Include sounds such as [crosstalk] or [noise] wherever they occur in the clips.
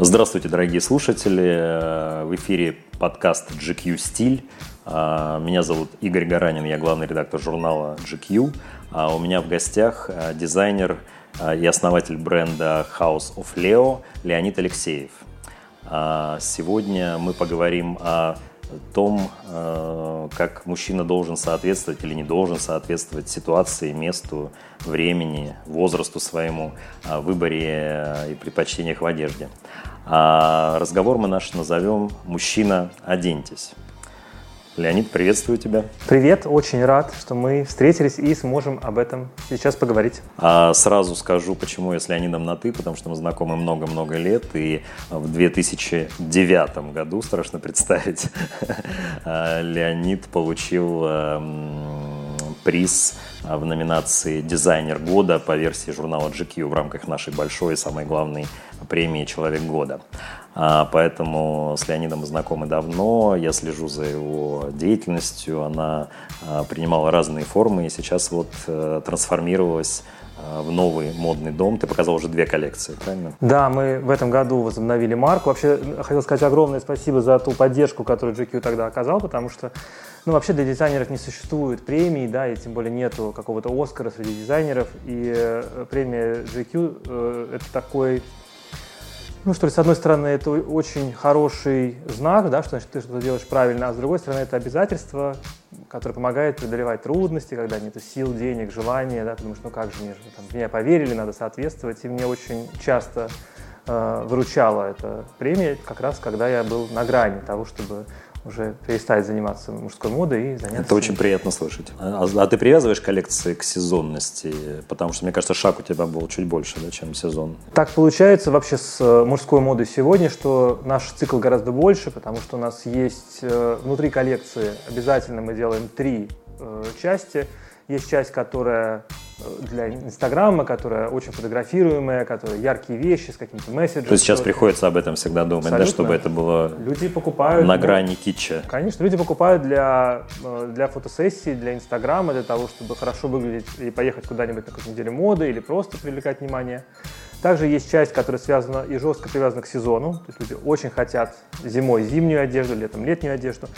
Здравствуйте, дорогие слушатели. В эфире подкаст GQ Стиль. А, меня зовут Игорь Гаранин, я главный редактор журнала GQ. А у меня в гостях дизайнер и основатель бренда House of Leo Леонид Алексеев. Сегодня мы поговорим о том, как мужчина должен соответствовать или не должен соответствовать ситуации, месту, времени, возрасту своему, выборе и предпочтениях в одежде. А разговор мы наш назовем «Мужчина, оденьтесь». Леонид, приветствую тебя. Привет, очень рад, что мы встретились и сможем об этом сейчас поговорить. А сразу скажу, почему я с Леонидом на «ты», потому что мы знакомы много-много лет, и в 2009 году, страшно представить, [laughs] Леонид получил эм, приз в номинации «Дизайнер года» по версии журнала GQ в рамках нашей большой, самой главной премии «Человек года». А, поэтому с Леонидом мы знакомы давно, я слежу за его деятельностью, она а, принимала разные формы и сейчас вот э, трансформировалась а, в новый модный дом. Ты показал уже две коллекции, правильно? Да, мы в этом году возобновили марку. Вообще, хотел сказать огромное спасибо за ту поддержку, которую GQ тогда оказал, потому что ну, вообще для дизайнеров не существует премии, да, и тем более нету какого-то Оскара среди дизайнеров. И э, премия GQ э, это такой ну что ли, с одной стороны, это очень хороший знак, да, что значит ты что-то делаешь правильно, а с другой стороны, это обязательство, которое помогает преодолевать трудности, когда нет сил, денег, желания, да, ты думаешь, ну как же, мне же там, меня поверили, надо соответствовать, и мне очень часто э, выручала эта премия, как раз когда я был на грани того, чтобы уже перестать заниматься мужской модой и заняться... Это очень приятно слышать. А, а ты привязываешь коллекции к сезонности? Потому что, мне кажется, шаг у тебя был чуть больше, да, чем сезон. Так получается вообще с э, мужской модой сегодня, что наш цикл гораздо больше, потому что у нас есть э, внутри коллекции обязательно мы делаем три э, части. Есть часть, которая для Инстаграма, которая очень фотографируемая, которая яркие вещи с каким-то месседжем. То есть сейчас приходится об этом всегда думать, Абсолютно. да, чтобы это было люди покупают, на грани китча. Конечно, люди покупают для, э, для фотосессии, для Инстаграма, для того, чтобы хорошо выглядеть и поехать куда-нибудь на какую-то неделю моды или просто привлекать внимание. Также есть часть, которая связана и жестко привязана к сезону. То есть люди очень хотят зимой зимнюю одежду, летом летнюю одежду.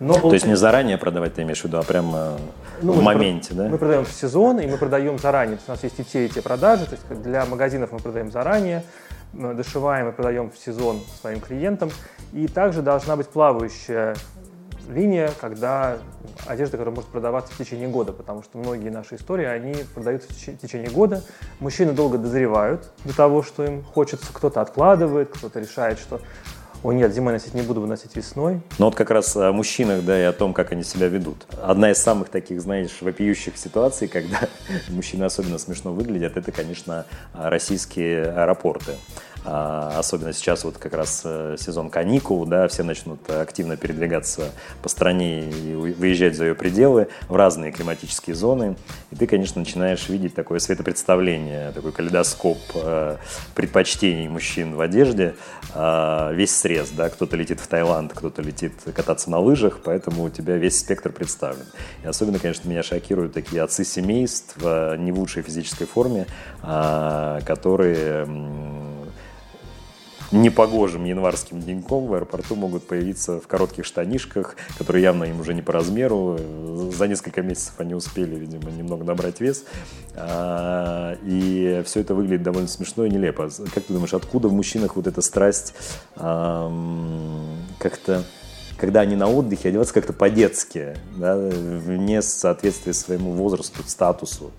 Но То есть не заранее продавать, ты имеешь в виду, а прямо ну, в моменте, да? Мы продаем в сезон, и мы продаем заранее. То есть у нас есть и те, и те продажи. То есть для магазинов мы продаем заранее, дошиваем и продаем в сезон своим клиентам. И также должна быть плавающая линия, когда одежда, которая может продаваться в течение года, потому что многие наши истории, они продаются в течение года. Мужчины долго дозревают до того, что им хочется, кто-то откладывает, кто-то решает, что Ой, нет, зимой носить не буду, носить весной. Ну вот как раз о мужчинах, да, и о том, как они себя ведут. Одна из самых таких, знаешь, вопиющих ситуаций, когда [laughs] мужчины особенно смешно выглядят, это, конечно, российские аэропорты. А, особенно сейчас вот как раз э, сезон каникул, да, все начнут активно передвигаться по стране и выезжать за ее пределы в разные климатические зоны. И ты, конечно, начинаешь видеть такое светопредставление, такой калейдоскоп э, предпочтений мужчин в одежде, а, весь срез, да, кто-то летит в Таиланд, кто-то летит кататься на лыжах, поэтому у тебя весь спектр представлен. И особенно, конечно, меня шокируют такие отцы семейств э, не в лучшей физической форме, а, которые непогожим январским деньком в аэропорту могут появиться в коротких штанишках, которые явно им уже не по размеру. За несколько месяцев они успели, видимо, немного набрать вес. А, и все это выглядит довольно смешно и нелепо. Как ты думаешь, откуда в мужчинах вот эта страсть как-то когда они на отдыхе одеваться как-то по-детски, да, вне соответствия своему возрасту, статусу.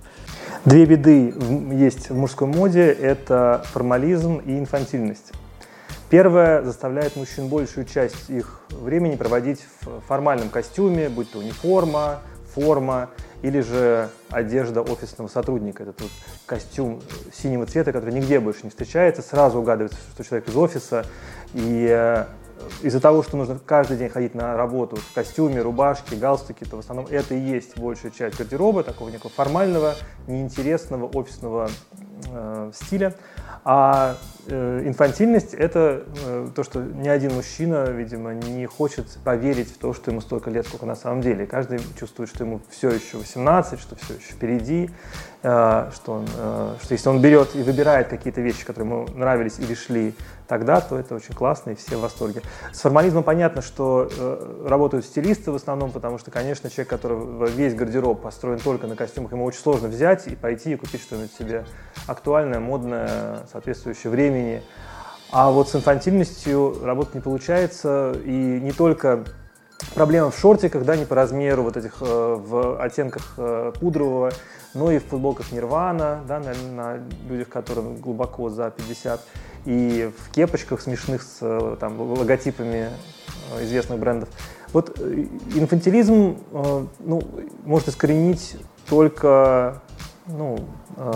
Две беды есть в мужской моде – это формализм и инфантильность. Первое заставляет мужчин большую часть их времени проводить в формальном костюме, будь то униформа, форма или же одежда офисного сотрудника. Это вот костюм синего цвета, который нигде больше не встречается. Сразу угадывается, что человек из офиса. И э, из-за того, что нужно каждый день ходить на работу в костюме, рубашке, галстуке, то в основном это и есть большая часть гардероба, такого некого формального, неинтересного офисного э, стиля. А э, инфантильность – это э, то, что ни один мужчина, видимо, не хочет поверить в то, что ему столько лет, сколько на самом деле. каждый чувствует, что ему все еще 18, что все еще впереди. Э, что, он, э, что если он берет и выбирает какие-то вещи, которые ему нравились или шли тогда, то это очень классно и все в восторге. С формализмом понятно, что э, работают стилисты в основном, потому что, конечно, человек, который весь гардероб построен только на костюмах, ему очень сложно взять и пойти и купить что-нибудь себе актуальное, модное, соответствующее времени. А вот с инфантильностью работать не получается, и не только проблема в шортиках, да, не по размеру вот этих э, в оттенках э, пудрового, но и в футболках Нирвана, да, на, на людях, которым глубоко за 50, и в кепочках смешных с э, там, логотипами э, известных брендов. Вот э, инфантилизм ну, может искоренить только ну,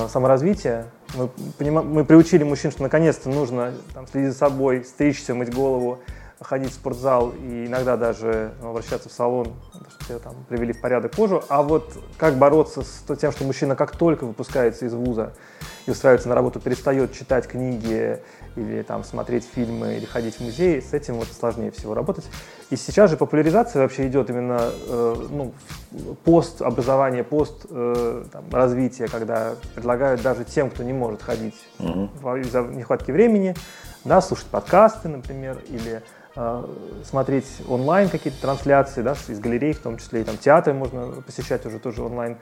саморазвитие. Мы, поним... мы приучили мужчин, что наконец-то нужно там, следить за собой, стричься, мыть голову, ходить в спортзал и иногда даже обращаться в салон, чтобы тебя там привели в порядок кожу. А вот как бороться с тем, что мужчина как только выпускается из вуза и устраивается на работу, перестает читать книги или там смотреть фильмы или ходить в музей, с этим вот сложнее всего работать. И сейчас же популяризация вообще идет именно э, ну, пост образования, пост э, там, развития, когда предлагают даже тем, кто не может ходить mm-hmm. из-за нехватки времени, да, слушать подкасты, например, или Э, смотреть онлайн какие-то трансляции, да, из галерей, в том числе и там театры можно посещать уже тоже онлайн.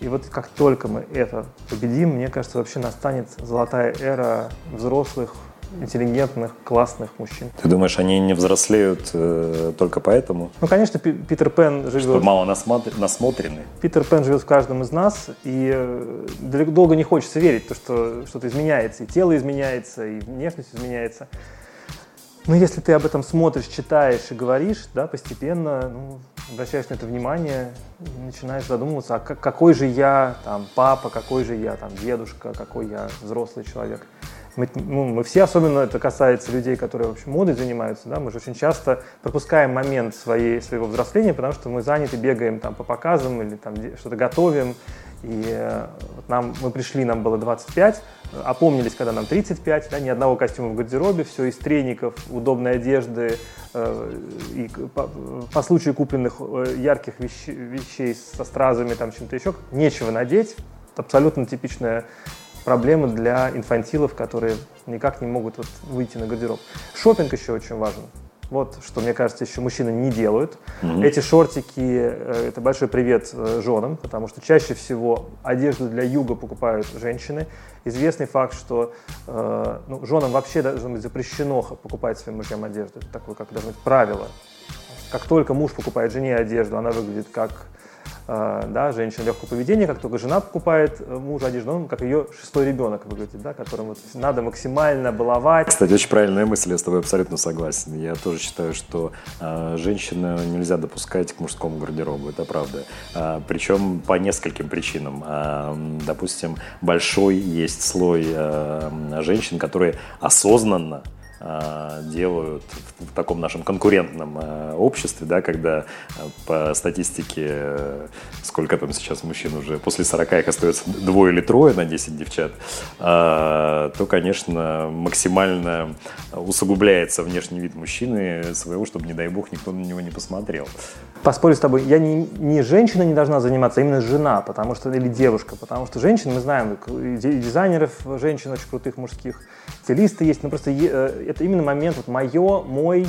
И вот как только мы это победим, мне кажется, вообще настанет золотая эра взрослых, интеллигентных, классных мужчин. Ты думаешь, они не взрослеют э, только поэтому? Ну, конечно, Пи- Питер Пен живет... Что мало насмотр... насмотрены? Питер Пен живет в каждом из нас, и э, долго не хочется верить, то, что что-то изменяется, и тело изменяется, и внешность изменяется. Но ну, если ты об этом смотришь, читаешь и говоришь, да, постепенно ну, обращаешь на это внимание, начинаешь задумываться, а какой же я там папа, какой же я там дедушка, какой я взрослый человек. Мы, ну, мы все, особенно это касается людей, которые вообще модой занимаются, да, мы же очень часто пропускаем момент своей, своего взросления, потому что мы заняты, бегаем там по показам или там что-то готовим, и э, вот нам, мы пришли, нам было 25, опомнились, когда нам 35, да, ни одного костюма в гардеробе, все из треников, удобной одежды, э, и по, по случаю купленных э, ярких вещ, вещей со стразами, там чем-то еще, нечего надеть. Абсолютно типичная проблема для инфантилов, которые никак не могут вот выйти на гардероб. Шопинг еще очень важен. Вот что, мне кажется, еще мужчины не делают. Mm-hmm. Эти шортики э, – это большой привет э, женам, потому что чаще всего одежду для юга покупают женщины. Известный факт, что э, ну, женам вообще должно быть запрещено покупать своим мужьям одежду. Это такое, как должно быть правило. Как только муж покупает жене одежду, она выглядит как да, женщина легкого поведения, как только жена покупает э, мужа одежду, он как ее шестой ребенок выглядит, да, которым вот надо максимально баловать. Кстати, очень правильная мысль, я с тобой абсолютно согласен. Я тоже считаю, что э, женщину нельзя допускать к мужскому гардеробу, это правда. Э, причем по нескольким причинам. Э, допустим, большой есть слой э, женщин, которые осознанно делают в, таком нашем конкурентном а, обществе, да, когда а, по статистике, сколько там сейчас мужчин уже, после 40 их остается двое или трое на 10 девчат, то, конечно, максимально усугубляется внешний вид мужчины своего, чтобы, не дай бог, никто на него не посмотрел. Поспорю с тобой, я не, не женщина не должна заниматься, а именно жена, потому что, или девушка, потому что женщин, мы знаем, дизайнеров, женщин очень крутых мужских, стилисты есть, но просто э, это именно момент, вот мое, мой,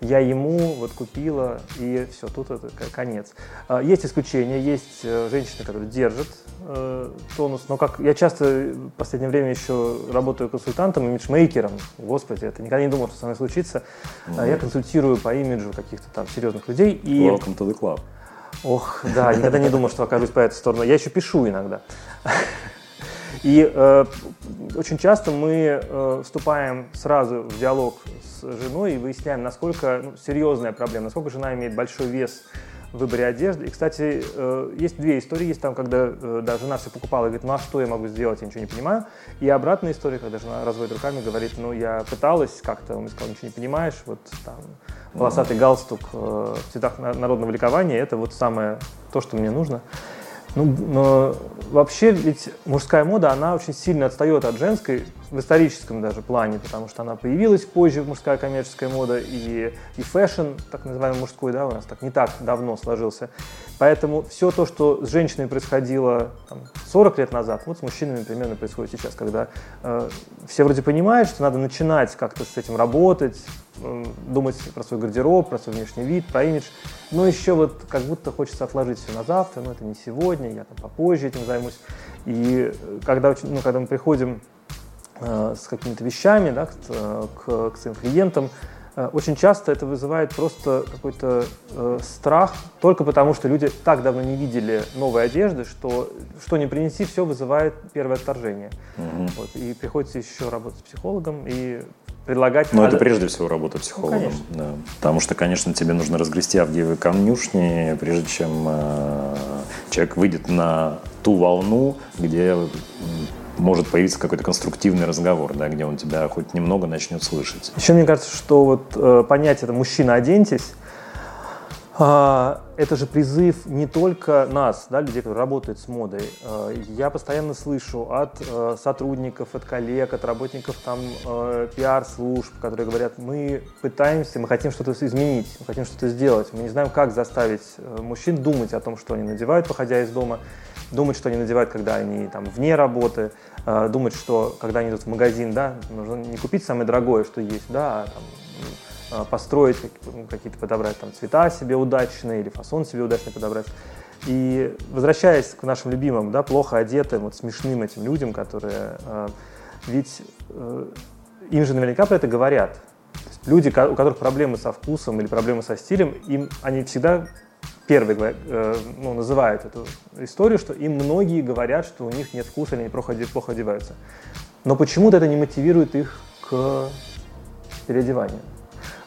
я ему вот купила, и все, тут это конец. А, есть исключения, есть э, женщины, которые держат э, тонус, но как я часто в последнее время еще работаю консультантом, имиджмейкером, господи, это никогда не думал, что со мной случится. Mm-hmm. Я консультирую по имиджу каких-то там серьезных людей. И... Welcome to the club. Ох, да, никогда не думал, что окажусь по этой сторону. Я еще пишу иногда. И э, очень часто мы э, вступаем сразу в диалог с женой и выясняем, насколько ну, серьезная проблема, насколько жена имеет большой вес в выборе одежды. И, кстати, э, есть две истории. Есть там, когда э, да, жена все покупала и говорит, ну а что я могу сделать, я ничего не понимаю. И обратная история, когда жена разводит руками, говорит, ну я пыталась как-то, он мне сказал, ничего не понимаешь, вот там волосатый галстук э, в цветах народного ликования, это вот самое то, что мне нужно. Ну, вообще ведь мужская мода, она очень сильно отстает от женской в историческом даже плане, потому что она появилась позже, мужская коммерческая мода, и, и fashion, так называемый мужской, да, у нас так не так давно сложился. Поэтому все то, что с женщинами происходило там, 40 лет назад, вот с мужчинами примерно происходит сейчас, когда э, все вроде понимают, что надо начинать как-то с этим работать, э, думать про свой гардероб, про свой внешний вид, про имидж, но еще вот как будто хочется отложить все на завтра, но это не сегодня, я там попозже этим займусь. И э, когда, ну, когда мы приходим с какими-то вещами да, к, э, к, своим клиентам, э, очень часто это вызывает просто какой-то э, страх, только потому что люди так давно не видели новой одежды, что что не принеси, все вызывает первое отторжение. Угу. Вот, и приходится еще работать с психологом и предлагать... Ну, это прежде всего работа психологом. Ну, да. Потому что, конечно, тебе нужно разгрести Авгиевы конюшни, прежде чем э, человек выйдет на ту волну, где может появиться какой-то конструктивный разговор, да, где он тебя хоть немного начнет слышать. Еще мне кажется, что вот э, понятие это «мужчина, оденьтесь», а, это же призыв не только нас, да, людей, которые работают с модой. А, я постоянно слышу от э, сотрудников, от коллег, от работников там э, пиар-служб, которые говорят, мы пытаемся, мы хотим что-то изменить, мы хотим что-то сделать, мы не знаем, как заставить э, мужчин думать о том, что они надевают, выходя из дома, думать, что они надевают, когда они там вне работы, думать, что когда они идут в магазин, да, нужно не купить самое дорогое, что есть, да, а там, а, построить, ну, какие-то подобрать там цвета себе удачные или фасон себе удачный подобрать. И возвращаясь к нашим любимым, да, плохо одетым, вот смешным этим людям, которые, э, ведь э, им же наверняка про это говорят. люди, у которых проблемы со вкусом или проблемы со стилем, им они всегда первые э, ну, называют эту историю, что им многие говорят, что у них нет вкуса или они плохо, плохо одеваются. Но почему-то это не мотивирует их к переодеванию.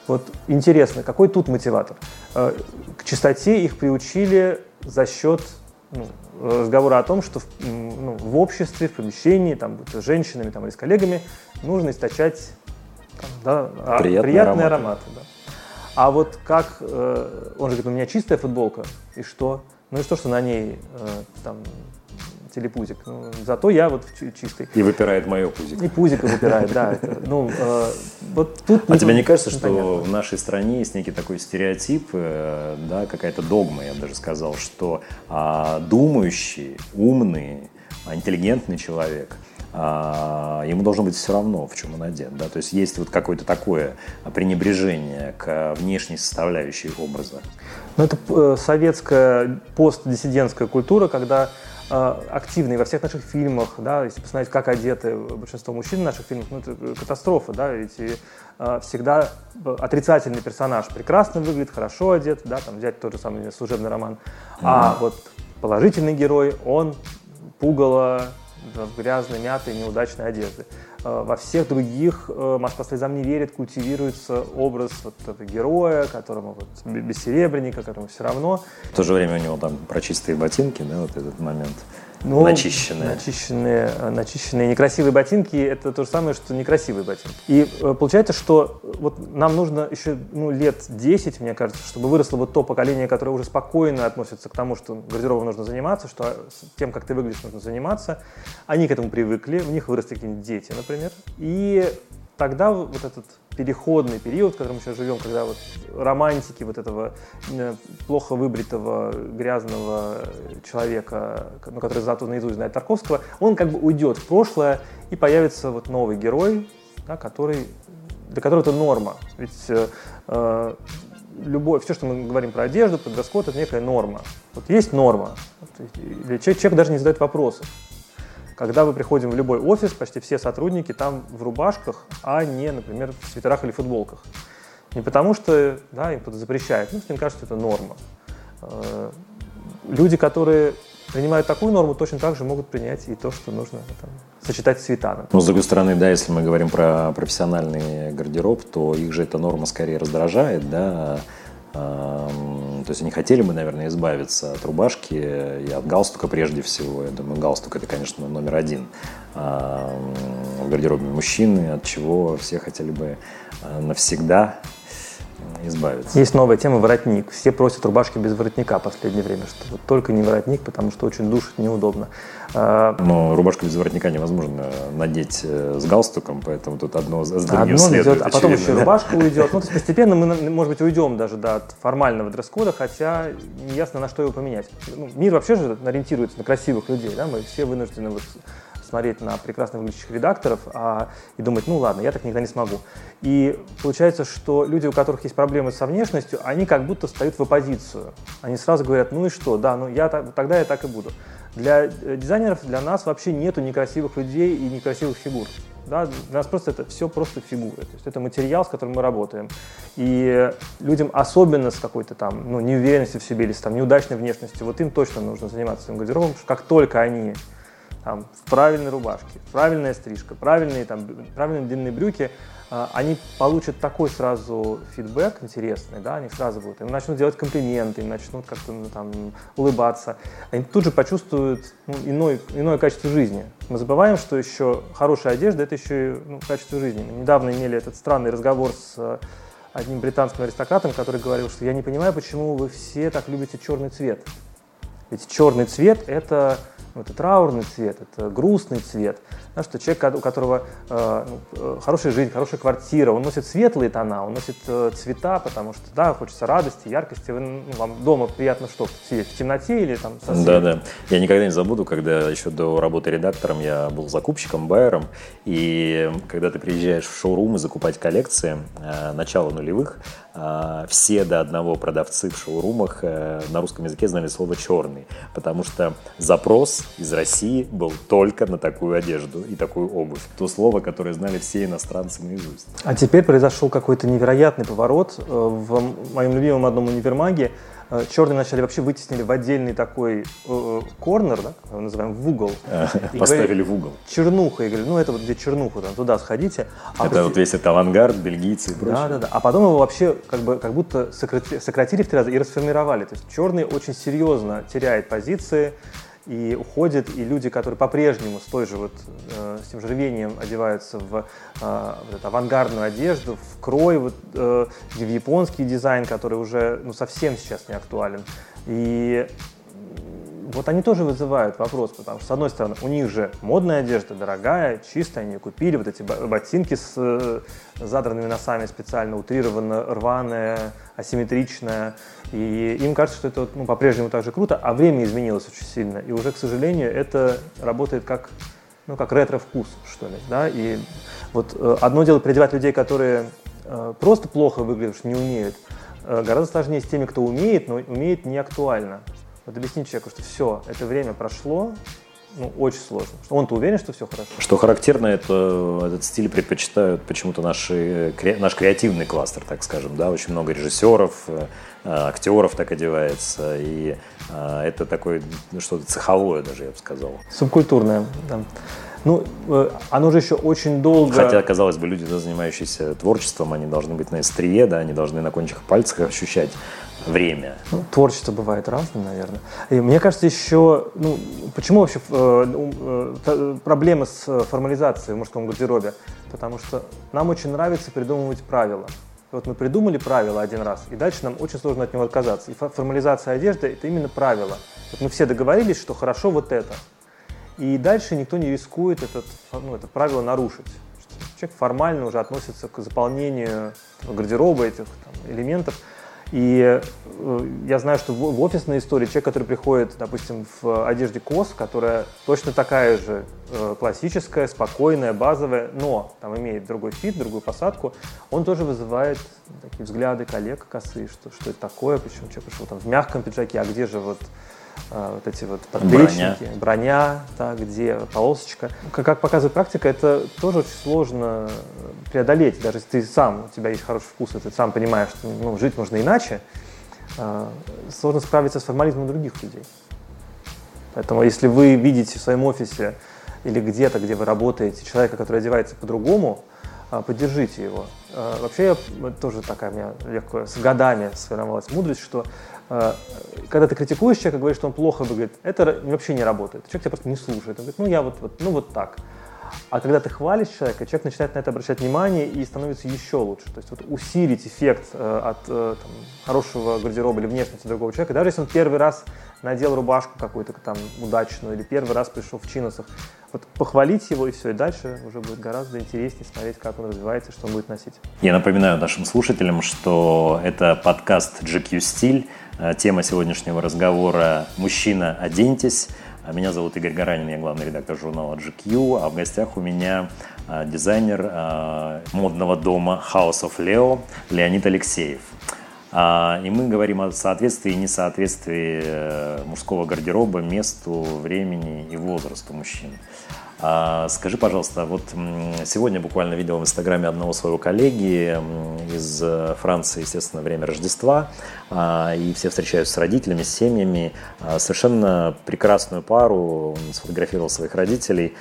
Вот интересно, какой тут мотиватор? Э, к чистоте их приучили за счет ну, разговора о том, что в, ну, в обществе, в помещении, там, с женщинами там, или с коллегами нужно источать там, да, а, приятные, приятные ароматы. ароматы да. А вот как, э, он же говорит, у меня чистая футболка, и что? Ну и что, что на ней э, там телепузик. Ну, зато я вот чистый. И выпирает мое пузик. И пузик выпирает, да. ну, э, вот тут... А тебе не кажется, что в нашей стране есть некий такой стереотип, э, да, какая-то догма, я бы даже сказал, что а, думающий, умный, интеллигентный человек – а, ему должно быть все равно, в чем он одет. Да? То есть есть вот какое-то такое пренебрежение к внешней составляющей образа. Ну, это э, советская постдиссидентская культура, когда а, активные во всех наших фильмах, да, если посмотреть, как одеты большинство мужчин в наших фильмах, ну это катастрофа, да, ведь и, э, всегда отрицательный персонаж прекрасно выглядит, хорошо одет, да, там взять тот же самый служебный роман, mm-hmm. а вот положительный герой, он пугало, в грязной, мятой, неудачной одежды. Э, во всех других э, Москва слезам не верит, культивируется образ вот этого героя, которому вот бессеребренника, которому все равно. В то же время у него там про чистые ботинки, да, вот этот момент. Ну, начищенные. Начищенные, э, начищенные некрасивые ботинки – это то же самое, что некрасивые ботинки. И э, получается, что вот нам нужно еще ну, лет 10, мне кажется, чтобы выросло вот то поколение, которое уже спокойно относится к тому, что гардеробом нужно заниматься, что тем, как ты выглядишь, нужно заниматься. Они к этому привыкли, у них выросли какие-нибудь дети, например. И тогда вот этот переходный период, в котором мы сейчас живем, когда вот романтики вот этого э, плохо выбритого, грязного человека, ну, который зато наизусть знает Тарковского, он как бы уйдет в прошлое и появится вот новый герой, да, который, для которого это норма. Ведь э, э любое, все, что мы говорим про одежду, про дресс это некая норма. Вот есть норма. Человек, человек даже не задает вопросов. Когда мы приходим в любой офис, почти все сотрудники там в рубашках, а не, например, в свитерах или футболках. Не потому что да, им кто-то запрещает, ну, им кажется, это норма. Э, люди, которые принимают такую норму, точно так же могут принять и то, что нужно там, сочетать цвета. Но, с другой стороны, да, если мы говорим про профессиональный гардероб, то их же эта норма скорее раздражает, да, то есть они хотели бы, наверное, избавиться от рубашки и от галстука прежде всего. Я думаю, галстук это, конечно, номер один в гардеробе мужчины, от чего все хотели бы а, навсегда избавиться. Есть новая тема воротник. Все просят рубашки без воротника в последнее время, что только не воротник, потому что очень душит, неудобно. А, Но рубашку без воротника невозможно надеть э, с галстуком, поэтому тут одно с другим одно следует. Идет, а потом еще рубашка уйдет. Ну, то есть [laughs] постепенно мы, может быть, уйдем даже да, от формального дресс-кода, хотя не ясно, на что его поменять. Ну, мир вообще же ориентируется на красивых людей, да, мы все вынуждены вот смотреть на прекрасно выглядящих редакторов а, и думать, ну ладно, я так никогда не смогу. И получается, что люди, у которых есть проблемы со внешностью, они как будто встают в оппозицию. Они сразу говорят, ну и что, да, ну я так, тогда я так и буду. Для э, дизайнеров, для нас вообще нету некрасивых людей и некрасивых фигур. Да, для нас просто это все просто фигуры. То есть это материал, с которым мы работаем. И людям, особенно с какой-то там ну, неуверенностью в себе или с там, неудачной внешностью, вот им точно нужно заниматься своим гардеробом, как только они там, в правильной рубашке, правильная стрижка, правильные, там, правильные длинные брюки, они получат такой сразу фидбэк интересный, да, они сразу будут, им начнут делать комплименты, им начнут как-то ну, там улыбаться, они тут же почувствуют ну, иной, иное качество жизни. Мы забываем, что еще хорошая одежда – это еще ну, качество жизни. Мы недавно имели этот странный разговор с э, одним британским аристократом, который говорил, что я не понимаю, почему вы все так любите черный цвет. Ведь черный цвет – это это траурный цвет, это грустный цвет. Да, что человек, у которого э, ну, э, хорошая жизнь, хорошая квартира, он носит светлые тона, он носит э, цвета, потому что, да, хочется радости, яркости. Вы, ну, вам дома приятно что, сидеть в темноте или там со Да, да. Я никогда не забуду, когда еще до работы редактором я был закупщиком, байером, и когда ты приезжаешь в шоурум и закупать коллекции э, начала нулевых, э, все до одного продавцы в шоурумах э, на русском языке знали слово «черный», потому что запрос из России был только на такую одежду и такую обувь. То слово, которое знали все иностранцы наизусть. А теперь произошел какой-то невероятный поворот. Э, в моем любимом одном универмаге э, черные вначале вообще вытеснили в отдельный такой э, корнер, да, мы называем, в угол. Поставили говорили, в угол. Чернуха. И говорили, ну это вот где чернуха, там, туда сходите. А это вот весь этот авангард, бельгийцы и прочее. Да, да, да. А потом его вообще как, бы, как будто сократили, сократили в три раза и расформировали. То есть черный очень серьезно теряет позиции, и уходит, и люди, которые по-прежнему с той же вот, э, с тем же рвением одеваются в э, вот эту авангардную одежду, в крой, вот, э, в японский дизайн, который уже ну, совсем сейчас не актуален. И вот они тоже вызывают вопрос, потому что, с одной стороны, у них же модная одежда, дорогая, чистая, они купили вот эти ботинки с э, задранными носами специально, утрированно рваная, асимметричная, и им кажется, что это ну, по-прежнему так же круто, а время изменилось очень сильно, и уже, к сожалению, это работает как, ну, как ретро-вкус, что ли, да, и вот э, одно дело переодевать людей, которые э, просто плохо выглядят, что не умеют, гораздо сложнее с теми, кто умеет, но умеет не актуально. Вот объяснить человеку, что все, это время прошло, ну, очень сложно. Он-то уверен, что все хорошо. Что характерно, это этот стиль предпочитают почему-то наши, наш креативный кластер, так скажем, да, очень много режиссеров, э, актеров так одевается, и э, это такое что-то цеховое даже, я бы сказал. Субкультурное, да. Ну, э, оно же еще очень долго... Хотя, казалось бы, люди, занимающиеся творчеством, они должны быть на острие, да, они должны на кончиках пальцев ощущать время? Ну, творчество бывает разным, наверное. И мне кажется, еще, ну, почему вообще э, э, проблема с формализацией в мужском гардеробе? Потому что нам очень нравится придумывать правила. Вот мы придумали правила один раз, и дальше нам очень сложно от него отказаться. И формализация одежды – это именно правило. Вот мы все договорились, что хорошо вот это. И дальше никто не рискует этот, ну, это правило нарушить. Человек формально уже относится к заполнению гардероба этих там, элементов – и э, я знаю, что в офисной истории человек, который приходит, допустим, в одежде COS, которая точно такая же э, классическая, спокойная, базовая, но там имеет другой fit, другую посадку, он тоже вызывает такие взгляды коллег косые, что, что это такое, почему человек пришел там в мягком пиджаке, а где же вот вот эти вот подплечники, броня, броня да, где полосочка. Как, как показывает практика, это тоже очень сложно преодолеть, даже если ты сам, у тебя есть хороший вкус, и ты сам понимаешь, что ну, жить можно иначе, э, сложно справиться с формализмом других людей. Поэтому если вы видите в своем офисе или где-то, где вы работаете, человека, который одевается по-другому, э, поддержите его. Э, вообще, я, тоже такая у меня легкая, с годами сформировалась мудрость, что а, когда ты критикуешь человека, говоришь, что он плохо выглядит, это вообще не работает. Человек тебя просто не слушает. Он говорит, ну я вот, вот, ну вот так. А когда ты хвалишь человека, человек начинает на это обращать внимание и становится еще лучше. То есть вот усилить эффект э, от э, там, хорошего гардероба или внешности другого человека, даже если он первый раз надел рубашку какую-то там удачную или первый раз пришел в чинусах, вот похвалить его и все, и дальше уже будет гораздо интереснее смотреть, как он развивается, что он будет носить. Я напоминаю нашим слушателям, что это подкаст GQ Стиль. Э, тема сегодняшнего разговора «Мужчина, оденьтесь». А меня зовут Игорь Гаранин, я главный редактор журнала GQ, а в гостях у меня а, дизайнер а, модного дома House of Leo Леонид Алексеев. И мы говорим о соответствии и несоответствии э, мужского гардероба месту, времени и возрасту мужчин. А, скажи, пожалуйста, вот сегодня буквально видел в Инстаграме одного своего коллеги из э, Франции, естественно, время Рождества, а, и все встречаются с родителями, с семьями. А, совершенно прекрасную пару, он сфотографировал своих родителей,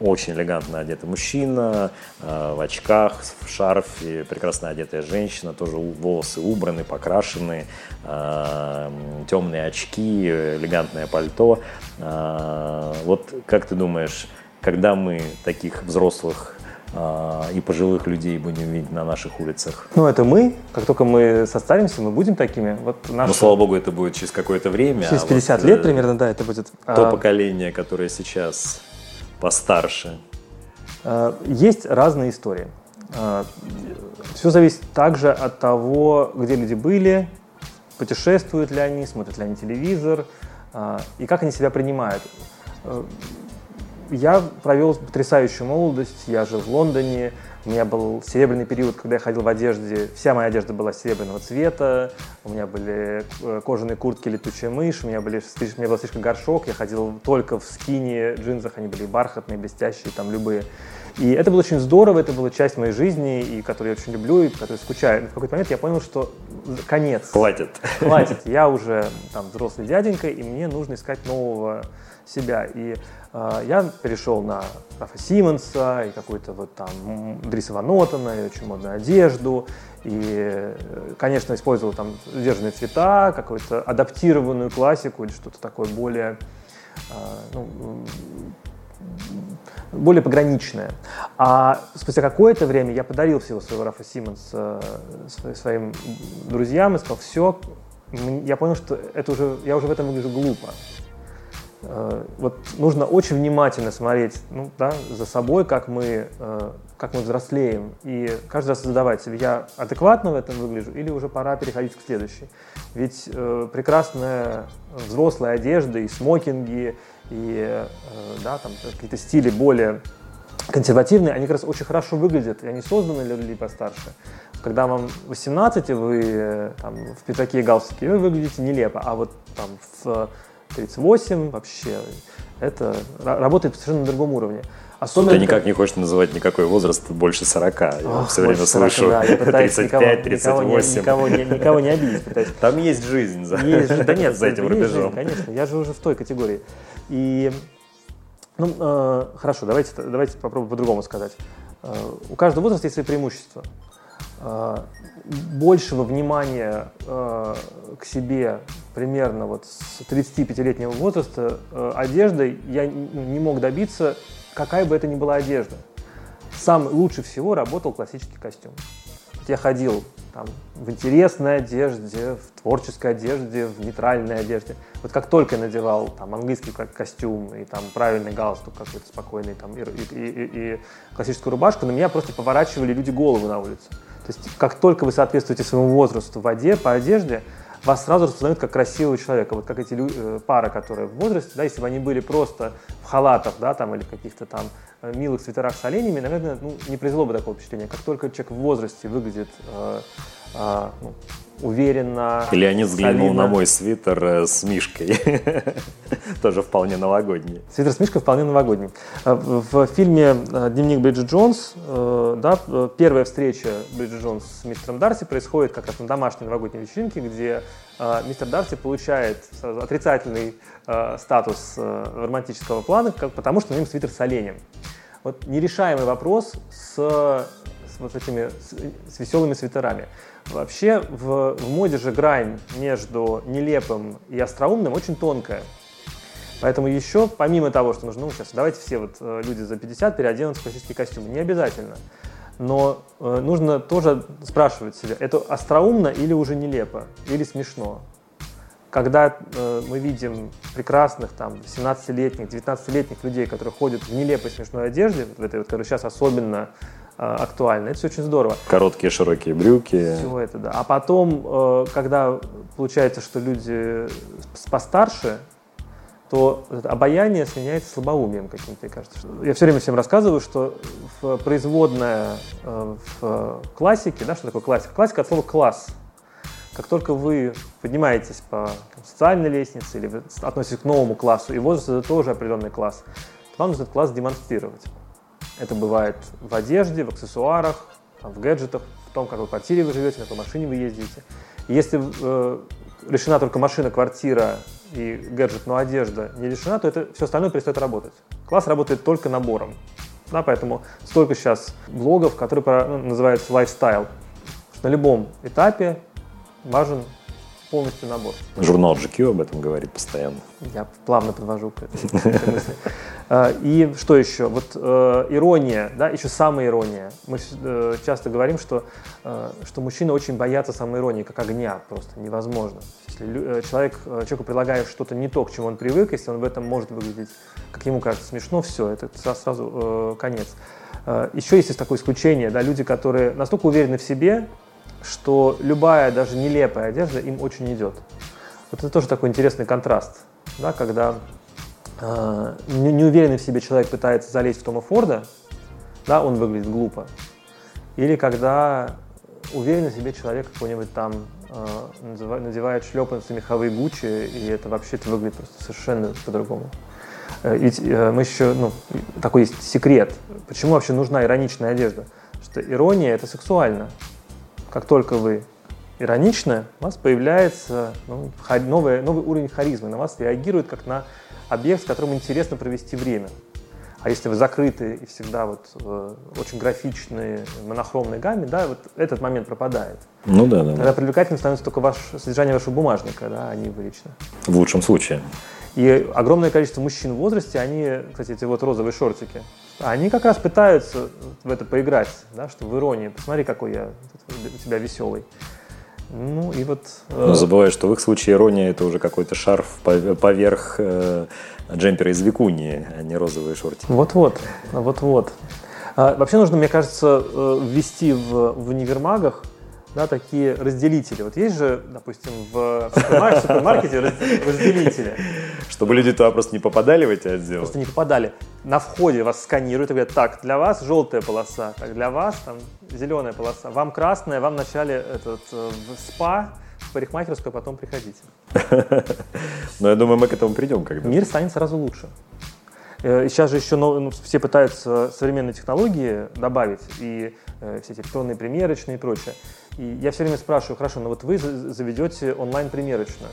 очень элегантно одетый мужчина, в очках, в шарфе, прекрасно одетая женщина, тоже волосы убраны, покрашены, темные очки, элегантное пальто. Вот как ты думаешь, когда мы таких взрослых а, и пожилых людей будем видеть на наших улицах? Ну, это мы. Как только мы состаримся, мы будем такими. Вот наша... Ну, слава богу, это будет через какое-то время. Через 50 а вот, лет э, примерно, да, это будет. То а... поколение, которое сейчас постарше. А, есть разные истории. Все зависит также от того, где люди были, путешествуют ли они, смотрят ли они телевизор, и как они себя принимают. Я провел потрясающую молодость, я жил в Лондоне, у меня был серебряный период, когда я ходил в одежде, вся моя одежда была серебряного цвета, у меня были э, кожаные куртки «Летучая мышь», у меня, были, у меня был слишком горшок, я ходил только в скине, джинсах, они были бархатные, блестящие, там любые. И это было очень здорово, это была часть моей жизни, и которую я очень люблю, и которую скучаю. Но в какой-то момент я понял, что конец. Хватит. Хватит. Я уже там взрослый дяденька, и мне нужно искать нового себя. И э, я перешел на Рафа Симмонса и какой-то вот там Дриса Ванотона, и очень модную одежду. И, конечно, использовал там сдержанные цвета, какую-то адаптированную классику или что-то такое более, э, ну, более пограничное. А спустя какое-то время я подарил всего своего Рафа Симмонса своим друзьям и сказал, все, я понял, что это уже, я уже в этом выгляжу глупо. Э, вот нужно очень внимательно смотреть ну, да, за собой, как мы, э, как мы взрослеем, и каждый раз задавать себе, я адекватно в этом выгляжу или уже пора переходить к следующей. Ведь э, прекрасная взрослая одежда и смокинги, и да, там, какие-то стили более консервативные, они как раз очень хорошо выглядят, и они созданы для людей постарше. Когда вам 18, вы там, в пиджаке и галстуке, вы выглядите нелепо, а вот там в 38 вообще. Это работает совершенно на другом уровне. Особенно Ты никак не хочешь называть никакой возраст больше 40. Я Ох, все время 40, слышу да, 35, 38. Никого, никого, не, никого не обидеть пытаюсь. Там есть жизнь за, есть, да нет, [laughs] за этим рубежом. Жизнь, конечно, я же уже в той категории. И, ну, э, хорошо, давайте, давайте попробуем по-другому сказать. Э, у каждого возраста есть свои преимущества. Э, большего внимания э, к себе примерно вот с 35-летнего возраста э, одеждой я не мог добиться, какая бы это ни была одежда. Сам лучше всего работал классический костюм. Я ходил там, в интересной одежде, в творческой одежде, в нейтральной одежде. Вот как только я надевал там, английский костюм и там, правильный галстук какой-то спокойный там, и, и, и, и классическую рубашку, на меня просто поворачивали люди голову на улице. То есть как только вы соответствуете своему возрасту в воде, по одежде, вас сразу распознают как красивого человека. Вот как эти э, пары, которые в возрасте, да, если бы они были просто в халатах, да, там, или каких-то там э, милых свитерах с оленями, наверное, ну, не произвело бы такого впечатления. Как только человек в возрасте выглядит э, э, ну, уверенно. Или они взглянул на мой свитер э, с мишкой. [laughs] Тоже вполне новогодний. Свитер с мишкой вполне новогодний. Э, в фильме э, «Дневник Бриджит Джонс» да, первая встреча Бриджит Джонс с мистером Дарси происходит как раз на домашней новогодней вечеринке, где мистер Дарси получает отрицательный статус романтического плана, потому что на нем свитер с оленем. Вот нерешаемый вопрос с, с вот этими с, с веселыми свитерами. Вообще в, в моде же грань между нелепым и остроумным очень тонкая. Поэтому еще, помимо того, что нужно, ну, сейчас давайте все вот э, люди за 50 переоденутся в классический костюм, не обязательно. Но э, нужно тоже спрашивать себя, это остроумно или уже нелепо, или смешно. Когда э, мы видим прекрасных там 17-летних, 19-летних людей, которые ходят в нелепой смешной одежде, в этой вот, которая сейчас особенно э, актуальна, это все очень здорово. Короткие широкие брюки. Все это, да. А потом, э, когда получается, что люди постарше, то обаяние сменяется слабоумием каким-то, мне кажется. Я все время всем рассказываю, что в производная э, в классике, да, что такое классика? Классика от слова «класс». Как только вы поднимаетесь по социальной лестнице или относитесь к новому классу, и возраст это тоже определенный класс, то вам нужно этот класс демонстрировать. Это бывает в одежде, в аксессуарах, там, в гаджетах, в том, какой квартире вы живете, на какой машине вы ездите. Если э, решена только машина, квартира и гаджет, но одежда не решена, то это все остальное перестает работать. Класс работает только набором. Да, поэтому столько сейчас блогов, которые ну, называются lifestyle. На любом этапе важен полностью набор. Журнал GQ об этом говорит постоянно. Я плавно подвожу к этой, мысли. [laughs] А, и что еще? Вот э, ирония, да, еще самая ирония. Мы э, часто говорим, что, э, что мужчины очень боятся самой иронии, как огня, просто невозможно. Если человек, человеку предлагает что-то не то, к чему он привык, если он в этом может выглядеть, как ему кажется, смешно, все, это сразу конец. Еще есть такое исключение, да, люди, которые настолько уверены в себе, что любая, даже нелепая одежда им очень идет. Вот это тоже такой интересный контраст, да, когда э, неуверенный в себе человек пытается залезть в Тома Форда, да, он выглядит глупо. Или когда уверенный в себе человек какой-нибудь там э, надевает шлепанцы меховые Гуччи, и это вообще это выглядит просто совершенно по-другому. Э, ведь э, мы еще, ну, такой есть секрет. Почему вообще нужна ироничная одежда? Что ирония – это сексуально как только вы ироничны, у вас появляется ну, новый, новый уровень харизмы, на вас реагирует как на объект, с которым интересно провести время. А если вы закрыты и всегда вот э, очень графичные, монохромной гамме, да, вот этот момент пропадает. Ну да, да. Тогда привлекательным становится только ваш, содержание вашего бумажника, да, а не вы лично. В лучшем случае. И огромное количество мужчин в возрасте, они, кстати, эти вот розовые шортики, они как раз пытаются в это поиграть, да, что в иронии. Посмотри, какой я у тебя веселый. Ну и вот. Э, Но забываю, что в их случае ирония это уже какой-то шарф поверх э, джемпера из Викунии, а не розовые шортики. Вот-вот, вот-вот. А, вообще нужно, мне кажется, э, ввести в, в универмагах да, такие разделители. Вот есть же, допустим, в супермаркете разделители. Чтобы люди туда просто не попадали в эти отделы? Просто не попадали. На входе вас сканируют и говорят, так, для вас желтая полоса, так, для вас там зеленая полоса, вам красная, вам вначале этот, э, в спа, в парикмахерскую, потом приходите. [laughs] Но я думаю, мы к этому придем когда Мир станет сразу лучше. Э, сейчас же еще ну, все пытаются современные технологии добавить, и э, все эти электронные примерочные и прочее. И я все время спрашиваю, хорошо, но вот вы заведете онлайн-примерочную.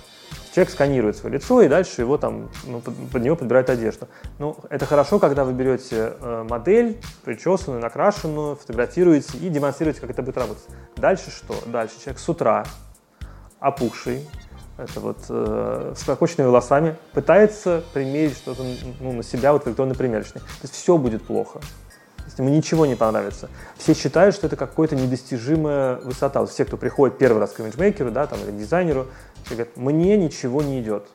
Человек сканирует свое лицо, и дальше его там, ну, под, под него подбирают одежду. Ну, это хорошо, когда вы берете э, модель, причесанную, накрашенную, фотографируете и демонстрируете, как это будет работать. Дальше что? Дальше человек с утра опухший, это вот э, с прокоченными волосами, пытается примерить что-то ну, на себя вот в примерочной. То есть все будет плохо если ему ничего не понравится. Все считают, что это какая-то недостижимая высота. Вот все, кто приходит первый раз к имиджмейкеру, да, там, или к дизайнеру, говорят, мне ничего не идет.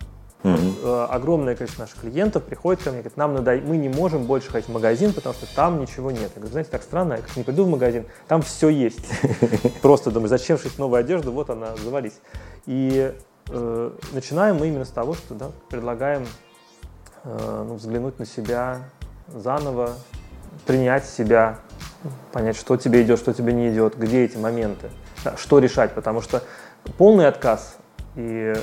Mm-hmm. Огромное количество наших клиентов приходит ко мне и говорит, нам надо, мы не можем больше ходить в магазин, потому что там ничего нет. Я говорю, знаете, так странно, я как не приду в магазин, там все есть. [laughs] Просто думаю, зачем шить новую одежду, вот она, завались. И э, начинаем мы именно с того, что да, предлагаем э, ну, взглянуть на себя заново, принять себя, понять, что тебе идет, что тебе не идет, где эти моменты, что решать, потому что полный отказ и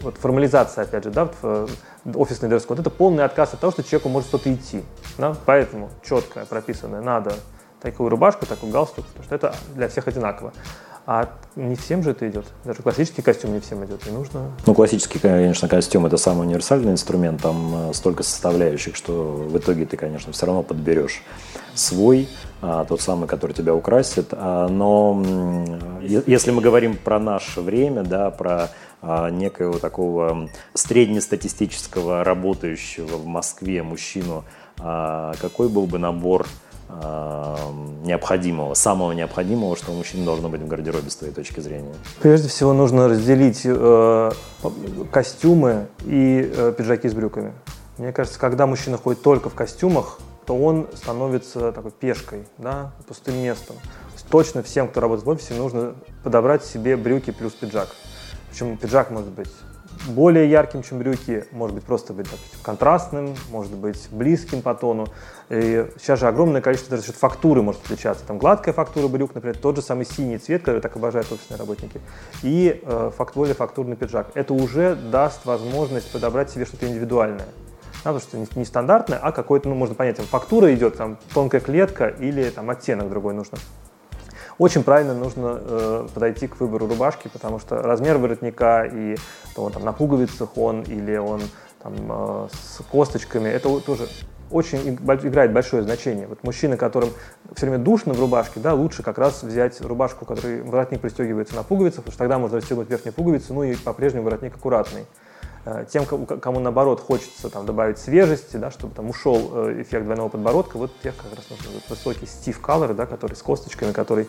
вот формализация, опять же, да, в офисный дресс-код, это полный отказ от того, что человеку может что-то идти. Да? Поэтому четко прописанное надо такую рубашку, такой галстук, потому что это для всех одинаково. А не всем же это идет. Даже классический костюм не всем идет. И нужно... Ну, классический, конечно, костюм – это самый универсальный инструмент. Там э, столько составляющих, что в итоге ты, конечно, все равно подберешь свой, а, тот самый, который тебя украсит. А, но если мы говорим про наше время, да, про а, некоего такого среднестатистического работающего в Москве мужчину, какой был бы набор необходимого, самого необходимого, что у мужчин должно быть в гардеробе с твоей точки зрения? Прежде всего нужно разделить э, костюмы и э, пиджаки с брюками. Мне кажется, когда мужчина ходит только в костюмах, то он становится такой пешкой, да, пустым местом. Точно всем, кто работает в офисе, нужно подобрать себе брюки плюс пиджак. Причем пиджак может быть более ярким, чем брюки, может быть просто быть допустим, контрастным, может быть близким по тону. И сейчас же огромное количество за счет фактуры может отличаться. Там гладкая фактура брюк, например, тот же самый синий цвет, который так обожают офисные работники, и э, факт, более фактурный пиджак. Это уже даст возможность подобрать себе что-то индивидуальное. Да, потому что не, стандартное, а какой-то, ну, можно понять, там, фактура идет, там, тонкая клетка или там оттенок другой нужно. Очень правильно нужно э, подойти к выбору рубашки, потому что размер воротника и то он там на пуговицах он или он там э, с косточками, это тоже очень играет большое значение. Вот мужчины, которым все время душно в рубашке, да, лучше как раз взять рубашку, который воротник пристегивается на пуговицах, потому что тогда можно расстегнуть верхнюю пуговицу, ну и по-прежнему воротник аккуратный. Э, тем, кому наоборот хочется там, добавить свежести, да, чтобы там ушел э, эффект двойного подбородка, вот тех как раз нужно вот, высокий стив color, да, который с косточками, который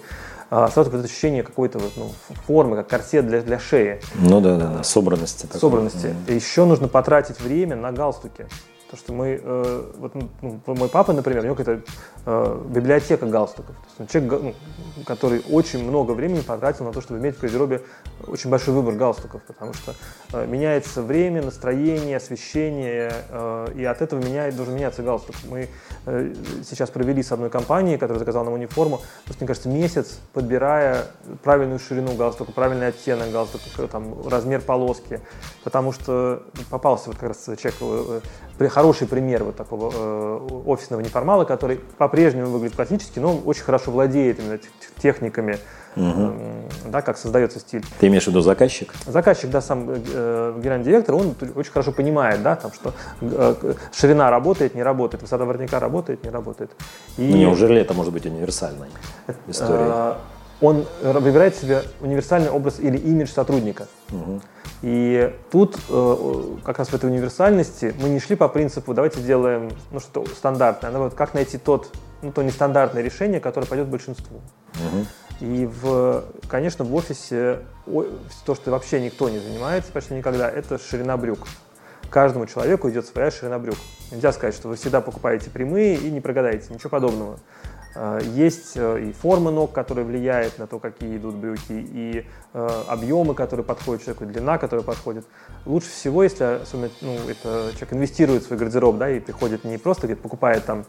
а, сразу будет ощущение какой-то вот, ну, формы, как корсет для, для шеи. Ну да, да, да. собранности. Собранности. Mm-hmm. Еще нужно потратить время на галстуки. То, что мы, э, вот, ну, мой папа, например, у него какая-то э, библиотека галстуков. То есть, человек, ну, который очень много времени потратил на то, чтобы иметь в гардеробе очень большой выбор галстуков, потому что э, меняется время, настроение, освещение, э, и от этого меняет, должен меняться галстук. Мы э, сейчас провели с одной компанией, которая заказала нам униформу, просто, мне кажется, месяц, подбирая правильную ширину галстука, правильный оттенок галстука, там, размер полоски, потому что попался вот как раз человек э, хороший пример вот такого э, офисного неформала, который по-прежнему выглядит классически, но очень хорошо владеет именно техниками, угу. э, да, как создается стиль. Ты имеешь в виду заказчик? Заказчик, да, сам э, генеральный директор, он очень хорошо понимает, да, там, что э, ширина работает, не работает, высота воротника работает, не работает. И, ну, неужели это может быть универсальной историей? Он выбирает себе универсальный образ или имидж сотрудника. Угу. И тут э, как раз в этой универсальности мы не шли по принципу давайте сделаем ну, что стандартное, а наоборот, как найти тот, ну, то нестандартное решение, которое пойдет большинству. Угу. И, в, конечно, в офисе то, что вообще никто не занимается почти никогда, это ширина брюк. Каждому человеку идет своя ширина брюк. Нельзя сказать, что вы всегда покупаете прямые и не прогадаете, ничего подобного. Э, есть э, и форма ног, которая влияет на то, какие идут брюки, и э, объемы, которые подходят человеку, длина, которая подходит. Лучше всего, если особенно ну, это человек инвестирует в свой гардероб, да, и приходит не просто где-то покупает там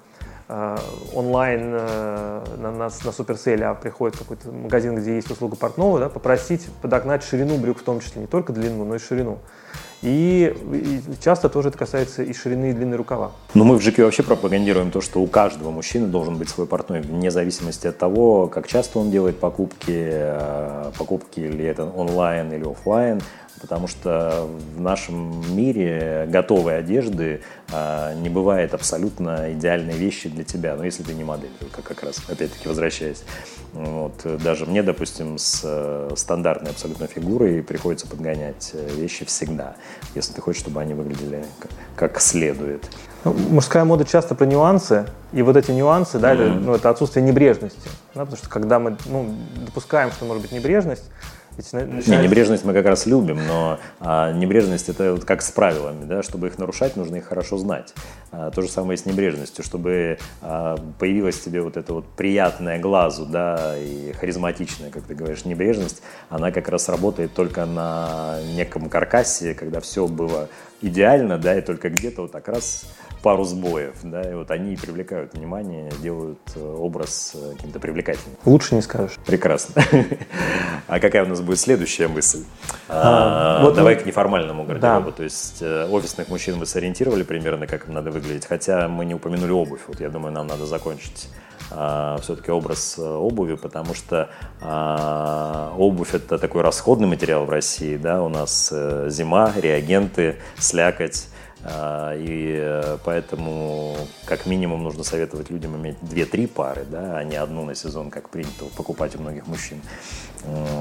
онлайн на, на, на суперселе, а приходит какой-то магазин, где есть услуга портного, да, попросить подогнать ширину брюк в том числе, не только длину, но и ширину. И, часто тоже это касается и ширины, и длины рукава. Но мы в ЖК вообще пропагандируем то, что у каждого мужчины должен быть свой портной, вне зависимости от того, как часто он делает покупки, э, покупки или это онлайн или офлайн потому что в нашем мире готовой одежды а, не бывает абсолютно идеальной вещи для тебя, ну, если ты не модель, только как раз, опять-таки, возвращаясь. Вот, даже мне, допустим, с э, стандартной абсолютно фигурой приходится подгонять э, вещи всегда, если ты хочешь, чтобы они выглядели как следует. Ну, мужская мода часто про нюансы, и вот эти нюансы, да, mm-hmm. это, ну, это отсутствие небрежности, да, потому что когда мы ну, допускаем, что может быть небрежность, Начинается... Не, небрежность мы как раз любим, но а, небрежность это вот как с правилами, да, чтобы их нарушать, нужно их хорошо знать. А, то же самое и с небрежностью, чтобы а, появилась тебе вот эта вот приятная глазу, да, и харизматичная, как ты говоришь, небрежность, она как раз работает только на неком каркасе, когда все было идеально, да, и только где-то вот так раз пару сбоев, да, и вот они привлекают внимание, делают э, образ э, каким-то привлекательным. Лучше не скажешь. Прекрасно. [laughs] А какая у нас будет следующая мысль? А, а, давай мы... к неформальному гардеробу. То есть э, офисных мужчин вы сориентировали примерно, как им надо выглядеть, хотя мы не упомянули обувь. Вот я думаю, нам надо закончить а, все-таки образ обуви, потому что а, обувь это такой расходный материал в России, да, у нас зима, реагенты, слякоть, А, и поэтому как минимум нужно советовать людям иметь 2-3 пары, да, а не одну на сезон, как принято покупать у многих мужчин.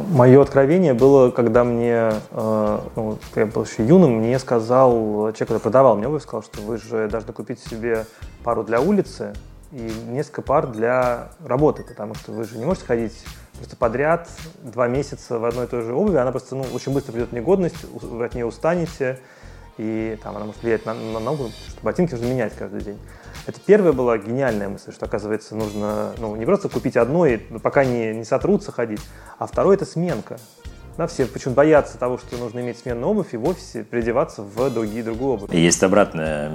Мое откровение было, когда мне, э, ну, я был еще юным, мне сказал человек, который продавал мне обувь, сказал, что вы же должны купить себе пару для улицы и несколько пар для работы, потому что вы же не можете ходить просто подряд два месяца в одной и той же обуви, она просто ну, очень быстро придет в негодность, вы от нее устанете, и там она может влиять на, на ногу, что ботинки нужно менять каждый день. Это первая была гениальная мысль, что, оказывается, нужно ну, не просто купить одно и пока не, не сотрутся ходить, а второе – это сменка. Да, все почему боятся того, что нужно иметь сменную обувь и в офисе переодеваться в другие, другую обувь. Есть обратная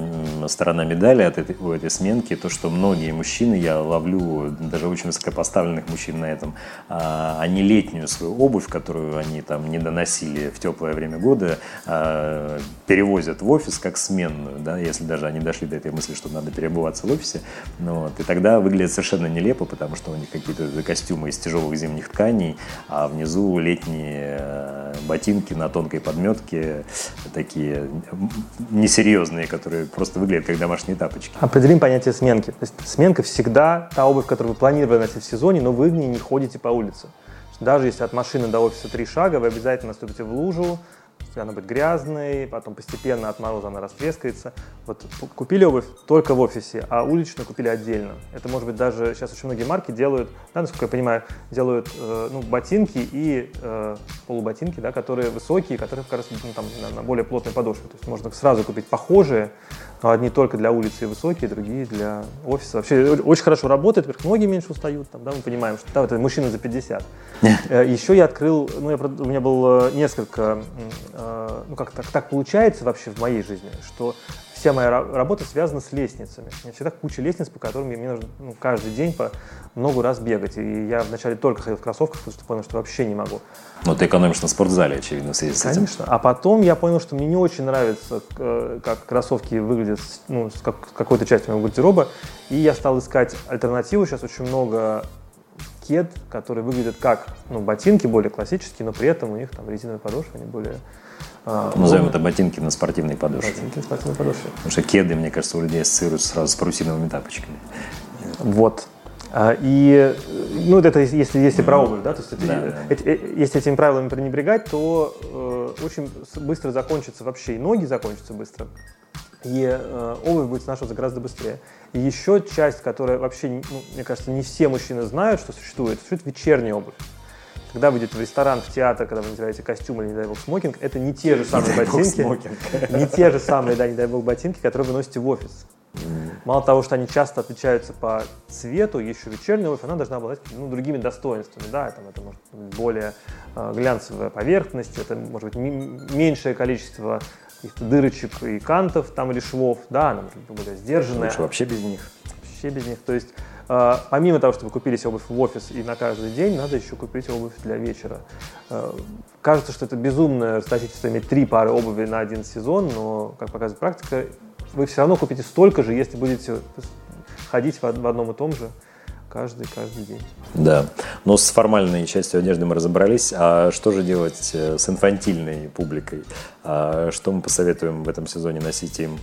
сторона медали от этой, у этой сменки, то, что многие мужчины, я ловлю даже очень высокопоставленных мужчин на этом, а, они летнюю свою обувь, которую они там не доносили в теплое время года, а, перевозят в офис как сменную, да, если даже они дошли до этой мысли, что надо переобуваться в офисе, ну, вот, и тогда выглядит совершенно нелепо, потому что у них какие-то костюмы из тяжелых зимних тканей, а внизу летние Э, ботинки на тонкой подметке, такие несерьезные, которые просто выглядят как домашние тапочки. Определим понятие сменки. То есть сменка всегда та обувь, которую вы планировали носить в сезоне, но вы в ней не ходите по улице. Даже если от машины до офиса три шага, вы обязательно наступите в лужу, она будет грязной, потом постепенно от мороза она растрескается. Вот купили обувь только в офисе, а уличную купили отдельно. Это может быть даже, сейчас очень многие марки делают, да, насколько я понимаю, делают э, ну, ботинки и э, полуботинки, да, которые высокие, которые как раз ну, там, на, на более плотной подошве. То есть можно сразу купить похожие, одни только для улицы высокие, другие для офиса. Вообще очень хорошо работает, во-первых, ноги меньше устают, там, да, мы понимаем, что да, это мужчина за 50. Э, Еще я открыл, ну, я, у меня было несколько Э, ну как так, так получается вообще в моей жизни, что вся моя работа связана с лестницами. У меня всегда куча лестниц, по которым мне нужно ну, каждый день по много раз бегать. И я вначале только ходил в кроссовках, потому что понял, что вообще не могу. Но ты экономишь на спортзале, очевидно, в связи с этим. Конечно. А потом я понял, что мне не очень нравится, э, как кроссовки выглядят ну, с какой-то частью моего гардероба. И я стал искать альтернативу. Сейчас очень много кед, которые выглядят как ну, ботинки, более классические, но при этом у них там резиновые подошвы, они более а, Назовем это ботинки на спортивной подошве. Ботинки на спортивной подошве. Потому что кеды, мне кажется, у людей ассоциируются сразу с парусиновыми тапочками. Вот. А, и, ну, это если, если про обувь, да, то есть да, да. Эти, э, если этими правилами пренебрегать, то э, очень быстро закончится вообще, и ноги закончатся быстро, и э, обувь будет снашиваться гораздо быстрее. И еще часть, которая вообще, ну, мне кажется, не все мужчины знают, что существует, существует вечерняя обувь. Когда вы идете в ресторан, в театр, когда вы надеваете костюм или, не дай бог, смокинг, это не те же самые не ботинки, не те же самые, да, не дай бог, ботинки, которые вы носите в офис. Мало того, что они часто отличаются по цвету, еще вечерняя обувь, она должна обладать ну, другими достоинствами. Да, там, это может быть более э, глянцевая поверхность, это может быть меньшее количество дырочек и кантов там или швов, да, она более сдержанная. Лучше вообще без них. Вообще без них. То есть а, помимо того, чтобы купили себе обувь в офис и на каждый день, надо еще купить обувь для вечера. А, кажется, что это безумное расточительство иметь три пары обуви на один сезон, но, как показывает практика, вы все равно купите столько же, если будете ходить в одном и том же каждый, каждый день. Да, но с формальной частью одежды мы разобрались. А что же делать э, с инфантильной публикой? А что мы посоветуем в этом сезоне носить им?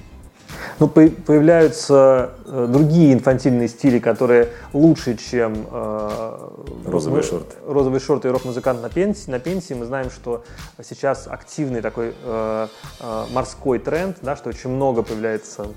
Ну, появляются э, другие инфантильные стили, которые лучше, чем э, розовые шорты. Розовые шорты и рок-музыкант на пенсии. На пенсии мы знаем, что сейчас активный такой э, э, морской тренд, да, что очень много появляется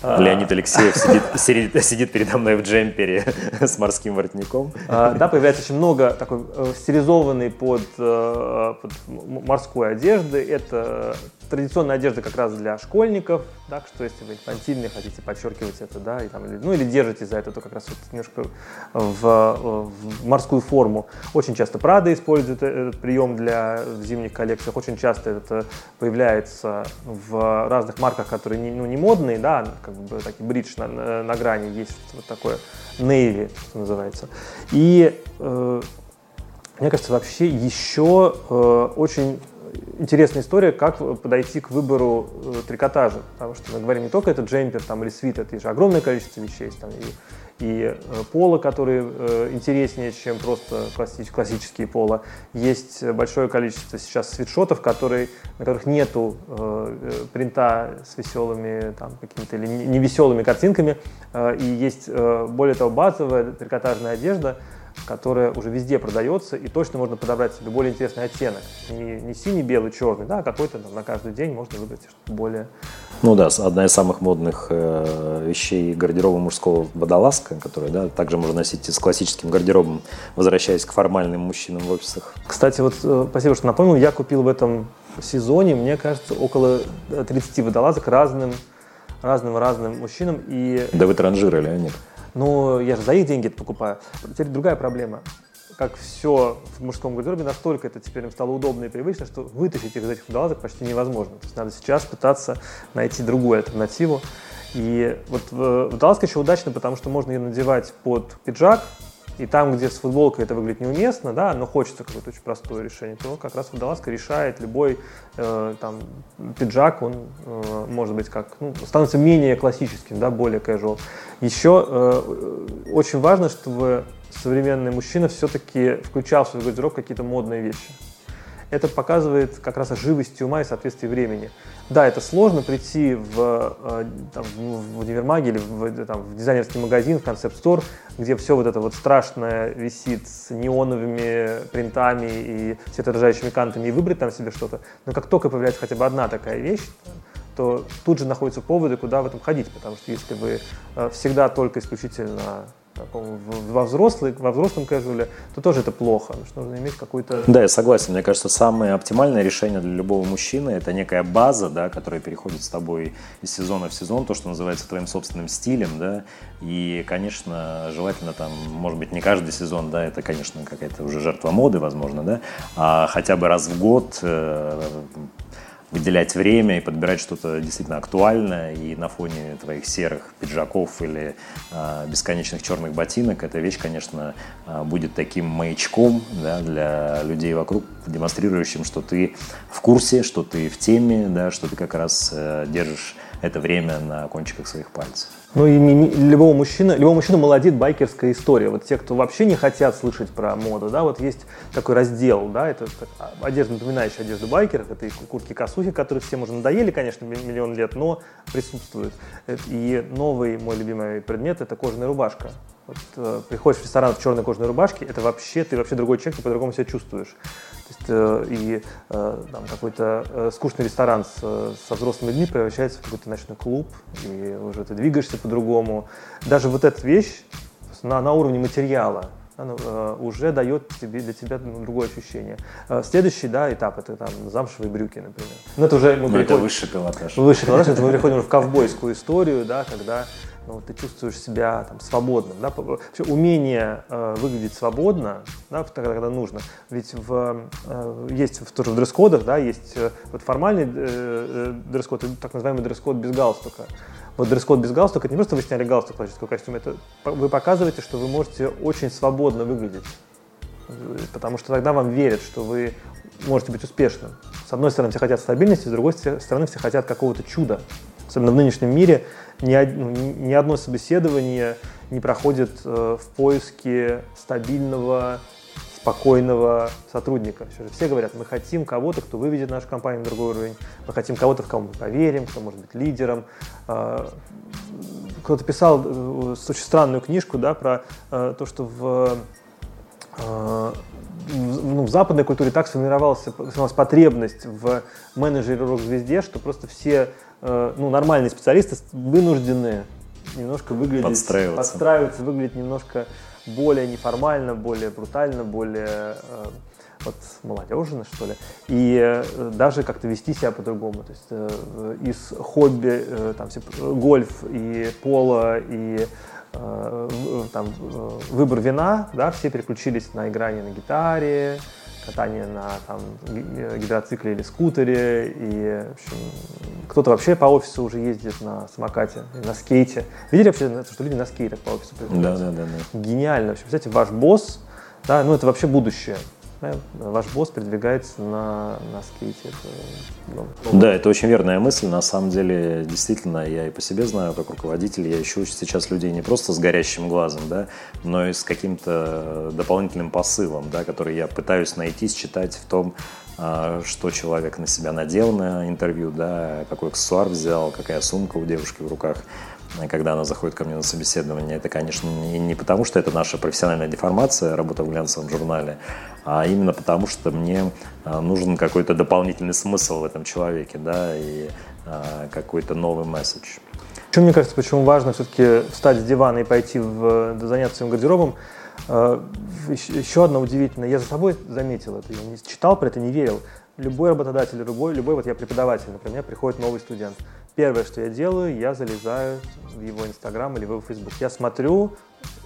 а. Леонид Алексеев сидит, сидит, сидит передо мной в джемпере с морским воротником. А, да, появляется очень много такой э, стилизованной под, э, под морской одежды. Это традиционная одежда как раз для школьников, да, что если вы инфантильные, хотите подчеркивать это, да, и там, ну или держите за это, то как раз вот немножко в, в морскую форму. Очень часто Прада использует этот прием для в зимних коллекциях, очень часто это появляется в разных марках, которые не, ну, не модные, да, как бы такие бридж на, на, грани, есть вот такое navy, что называется. И э, мне кажется, вообще еще э, очень интересная история, как подойти к выбору э, трикотажа. Потому что мы говорим не только это джемпер там, или свитер, это же огромное количество вещей. Там, и, и пола, которые интереснее, чем просто классические пола. Есть большое количество сейчас свитшотов, которые, на которых нету принта с веселыми там, какими-то или невеселыми картинками. И есть, более того, базовая трикотажная одежда, которая уже везде продается, и точно можно подобрать себе более интересный оттенок. Не, не синий, белый, черный, да, а какой-то там, на каждый день можно выбрать что-то более... Ну да, одна из самых модных э, вещей гардероба мужского водолазка, которую да, также можно носить и с классическим гардеробом, возвращаясь к формальным мужчинам в офисах. Кстати, вот э, спасибо, что напомнил, я купил в этом сезоне, мне кажется, около 30 водолазок разным разным разным мужчинам и... Да вы транжирили, а нет? Но я же за их деньги это покупаю. Теперь другая проблема. Как все в мужском гардеробе, настолько это теперь им стало удобно и привычно, что вытащить их из этих водолазок почти невозможно. То есть надо сейчас пытаться найти другую альтернативу. И вот э, водолазка еще удачна, потому что можно ее надевать под пиджак, и там, где с футболкой это выглядит неуместно, да, но хочется какое-то очень простое решение, то как раз водолазка решает любой э, там, пиджак, он э, может быть как, ну, становится менее классическим, да, более casual. Еще э, очень важно, чтобы современный мужчина все-таки включал в свой гардероб какие-то модные вещи это показывает как раз живость ума и соответствие времени. Да, это сложно прийти в, э, там, в универмаге или в, там, в дизайнерский магазин, в концепт-стор, где все вот это вот страшное висит с неоновыми принтами и светоотражающими кантами и выбрать там себе что-то. Но как только появляется хотя бы одна такая вещь, то тут же находятся поводы, куда в этом ходить, потому что если вы э, всегда только исключительно во, взрослый, во взрослом кэжуале, то тоже это плохо. Потому что нужно иметь какой-то... Да, я согласен. Мне кажется, самое оптимальное решение для любого мужчины – это некая база, да, которая переходит с тобой из сезона в сезон, то, что называется твоим собственным стилем. Да, и, конечно, желательно там, может быть, не каждый сезон, да, это, конечно, какая-то уже жертва моды, возможно, да, а хотя бы раз в год э, выделять время и подбирать что-то действительно актуальное. И на фоне твоих серых пиджаков или э, бесконечных черных ботинок эта вещь, конечно, э, будет таким маячком да, для людей вокруг, демонстрирующим, что ты в курсе, что ты в теме, да, что ты как раз э, держишь это время на кончиках своих пальцев. Ну и любого мужчины, любого мужчины молодит байкерская история. Вот те, кто вообще не хотят слышать про моду, да, вот есть такой раздел, да, это одежда, напоминающая одежду байкеров, это и куртки-косухи, которые всем уже надоели, конечно, миллион лет, но присутствуют. И новый мой любимый предмет – это кожаная рубашка. Вот, э, приходишь в ресторан в черной кожаной рубашке, это вообще, ты вообще другой человек, ты по-другому себя чувствуешь. То есть, э, и э, там какой-то скучный ресторан с, со взрослыми людьми превращается в какой-то ночной клуб, и уже ты двигаешься по-другому. Даже вот эта вещь на, на уровне материала, она, уже дает тебе, для тебя ну, другое ощущение. Следующий да, этап это там замшевые брюки, например. Ну, это уже мы Но переходим, это высший пилотаж. Высший пилотаж, это мы переходим в ковбойскую историю, да, когда ну, ты чувствуешь себя там, свободным. Да? Вообще, умение э, выглядеть свободно, да, тогда, когда нужно. Ведь в, э, есть в, тоже в дресс-кодах, да, есть э, вот формальный э, э дресс-код, так называемый дресс-код без галстука. Вот дресс-код без галстука, это не просто вы сняли галстук классического костюма, это вы показываете, что вы можете очень свободно выглядеть. Потому что тогда вам верят, что вы можете быть успешным. С одной стороны, все хотят стабильности, с другой стороны, все хотят какого-то чуда. Особенно в нынешнем мире ни, ну, ни одно собеседование не проходит э, в поиске стабильного, спокойного сотрудника. Все говорят, мы хотим кого-то, кто выведет нашу компанию на другой уровень, мы хотим кого-то, в кого мы поверим, кто может быть лидером. Э, кто-то писал э, очень странную книжку да, про то, что в ну, в западной культуре так сформировалась, сформировалась потребность в менеджере рок-звезде, что просто все ну, нормальные специалисты вынуждены немножко выглядеть... Подстраиваться. Подстраиваться, выглядеть немножко более неформально, более брутально, более э, вот молодежно, что ли, и э, даже как-то вести себя по-другому. То есть э, из хобби, э, там, все, гольф и поло, и э, там, э, выбор вина, да, все переключились на играние на гитаре, катание на там, гидроцикле или скутере, и в общем, кто-то вообще по офису уже ездит на самокате, на скейте. Видели вообще, что люди на скейтах по офису Да, да, да, да. Гениально вообще. Представляете, ваш босс, да, ну это вообще будущее. Ваш босс передвигается на, на скейте. Это, ну, да, это очень верная мысль. На самом деле, действительно, я и по себе знаю, как руководитель, я ищу сейчас людей не просто с горящим глазом, да, но и с каким-то дополнительным посылом, да, который я пытаюсь найти, считать в том, что человек на себя надел на интервью, да, какой аксессуар взял, какая сумка у девушки в руках когда она заходит ко мне на собеседование. Это, конечно, не, потому, что это наша профессиональная деформация, работа в глянцевом журнале, а именно потому, что мне а, нужен какой-то дополнительный смысл в этом человеке, да, и а, какой-то новый месседж. Еще мне кажется, почему важно все-таки встать с дивана и пойти в, заняться своим гардеробом, а, еще одно удивительное, я за собой заметил это, я не читал про это, не верил. Любой работодатель, любой, любой вот я преподаватель, например, приходит новый студент – Первое, что я делаю, я залезаю в его Инстаграм или в его Фейсбук. Я смотрю,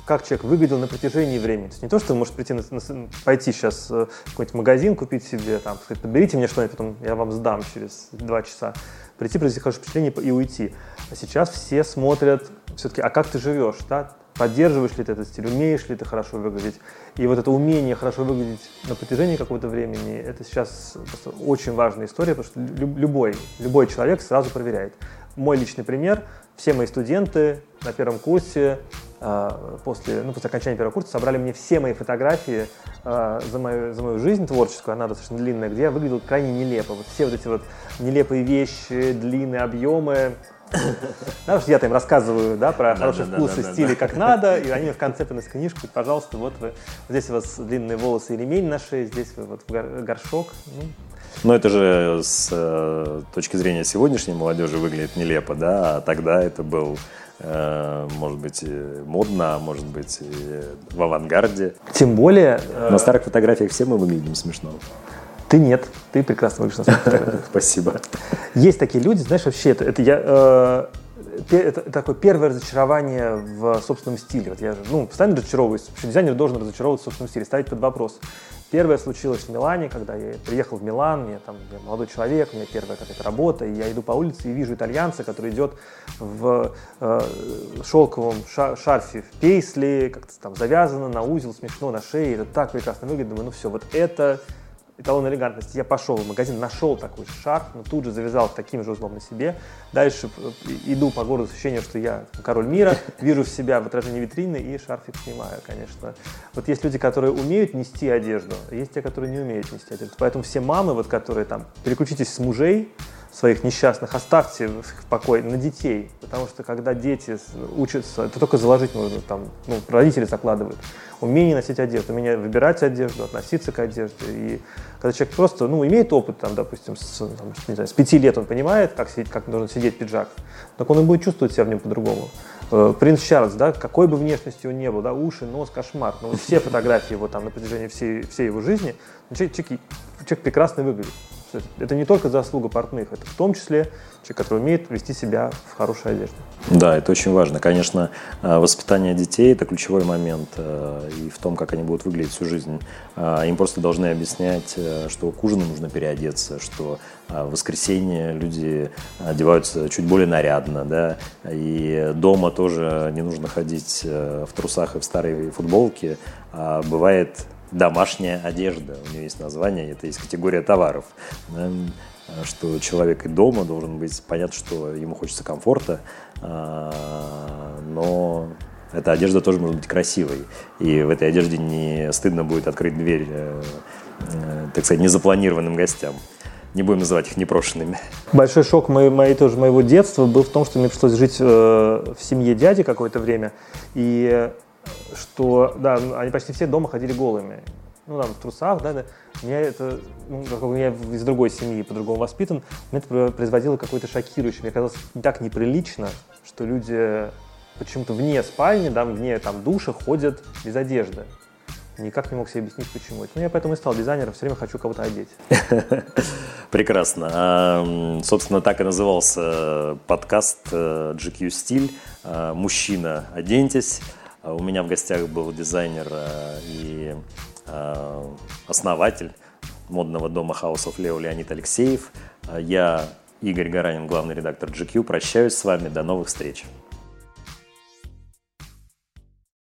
как человек выглядел на протяжении времени. То есть не то, что вы можете прийти на, на, пойти сейчас в какой-нибудь магазин, купить себе, там, сказать, подберите мне что-нибудь, потом я вам сдам через два часа. Прийти, произвести хорошее впечатление и уйти. А сейчас все смотрят все-таки, а как ты живешь, да? Поддерживаешь ли ты этот стиль, умеешь ли ты хорошо выглядеть. И вот это умение хорошо выглядеть на протяжении какого-то времени, это сейчас очень важная история, потому что любой, любой человек сразу проверяет. Мой личный пример, все мои студенты на первом курсе, а, после, ну, после окончания первого курса собрали мне все мои фотографии э, за, мою, за мою жизнь творческую, она достаточно длинная, где я выглядел крайне нелепо. Вот все вот эти вот нелепые вещи, длинные объемы, что я-то им рассказываю да, про хороший вкус и стили как надо, и они в конце приносят книжку, пожалуйста, вот вы, здесь у вас длинные волосы и ремень на шее, здесь вы вот горшок. Ну. Но это же с э, точки зрения сегодняшней молодежи выглядит нелепо, да, а тогда это был э, может быть, модно, а может быть, в авангарде. Тем более... На старых фотографиях все мы выглядим смешно. Ты нет, ты прекрасно выглядишь на фотографиях. [laughs] Спасибо. Есть такие люди, знаешь, вообще это, это я э, это такое первое разочарование в собственном стиле. Вот я ну, постоянно разочаровываюсь. Вообще дизайнер должен разочаровываться в собственном стиле, ставить под вопрос. Первое случилось в Милане, когда я приехал в Милан, мне там я молодой человек, у меня первая какая-то работа, и я иду по улице и вижу итальянца, который идет в э, шелковом шарфе в пейсли, как-то там завязано на узел, смешно на шее, это так прекрасно выглядит. Думаю, ну все, вот это эталон элегантности. Я пошел в магазин, нашел такой шарф, но тут же завязал таким же узлом на себе. Дальше иду по городу с ощущением, что я король мира, [laughs] вижу в себя в отражении витрины и шарфик снимаю, конечно. Вот есть люди, которые умеют нести одежду, а есть те, которые не умеют нести одежду. Поэтому все мамы, вот, которые там, переключитесь с мужей, своих несчастных, оставьте в покое на детей, потому что когда дети учатся, это только заложить нужно, там, ну, родители закладывают, умение носить одежду, умение выбирать одежду, относиться к одежде. И когда человек просто, ну, имеет опыт, там, допустим, с, там, не знаю, с пяти лет он понимает, как, сидеть, как должен сидеть пиджак, так он и будет чувствовать себя в нем по-другому. Э, принц Чарльз, да, какой бы внешности он ни был, да, уши, нос, кошмар, но вот все фотографии его там на протяжении всей, всей его жизни, человек, человек, человек прекрасно выглядит. Это не только заслуга портных, это в том числе человек, который умеет вести себя в хорошей одежде. Да, это очень важно. Конечно, э, воспитание детей – это ключевой момент э, и в том, как они будут выглядеть всю жизнь. Э, им просто должны объяснять, что к ужину нужно переодеться, что в воскресенье люди одеваются чуть более нарядно, да, и дома тоже не нужно ходить в трусах и в старой футболке. А бывает домашняя одежда. У нее есть название, это есть категория товаров. Да, что человек и дома должен быть понятно, что ему хочется комфорта, а, но эта одежда тоже может быть красивой. И в этой одежде не стыдно будет открыть дверь, э, э, так сказать, незапланированным гостям. Не будем называть их непрошенными. Большой шок моей, моей, тоже моего детства был в том, что мне пришлось жить э, в семье дяди какое-то время. И что, да, они почти все дома ходили голыми. Ну, там, в трусах, да, да. Меня это, ну, как у меня из другой семьи, по-другому воспитан, мне это производило какое-то шокирующее. Мне казалось так неприлично, что люди почему-то вне спальни, да, вне там душа ходят без одежды. Никак не мог себе объяснить, почему это. Ну, я поэтому и стал дизайнером, все время хочу кого-то одеть. [laughs] Прекрасно. А, собственно, так и назывался подкаст э, GQ Стиль. А, Мужчина, оденьтесь. А у меня в гостях был дизайнер э, и э, основатель модного дома House of Leo Леонид Алексеев. Э, я Игорь Гаранин, главный редактор GQ. Прощаюсь с вами. До новых встреч.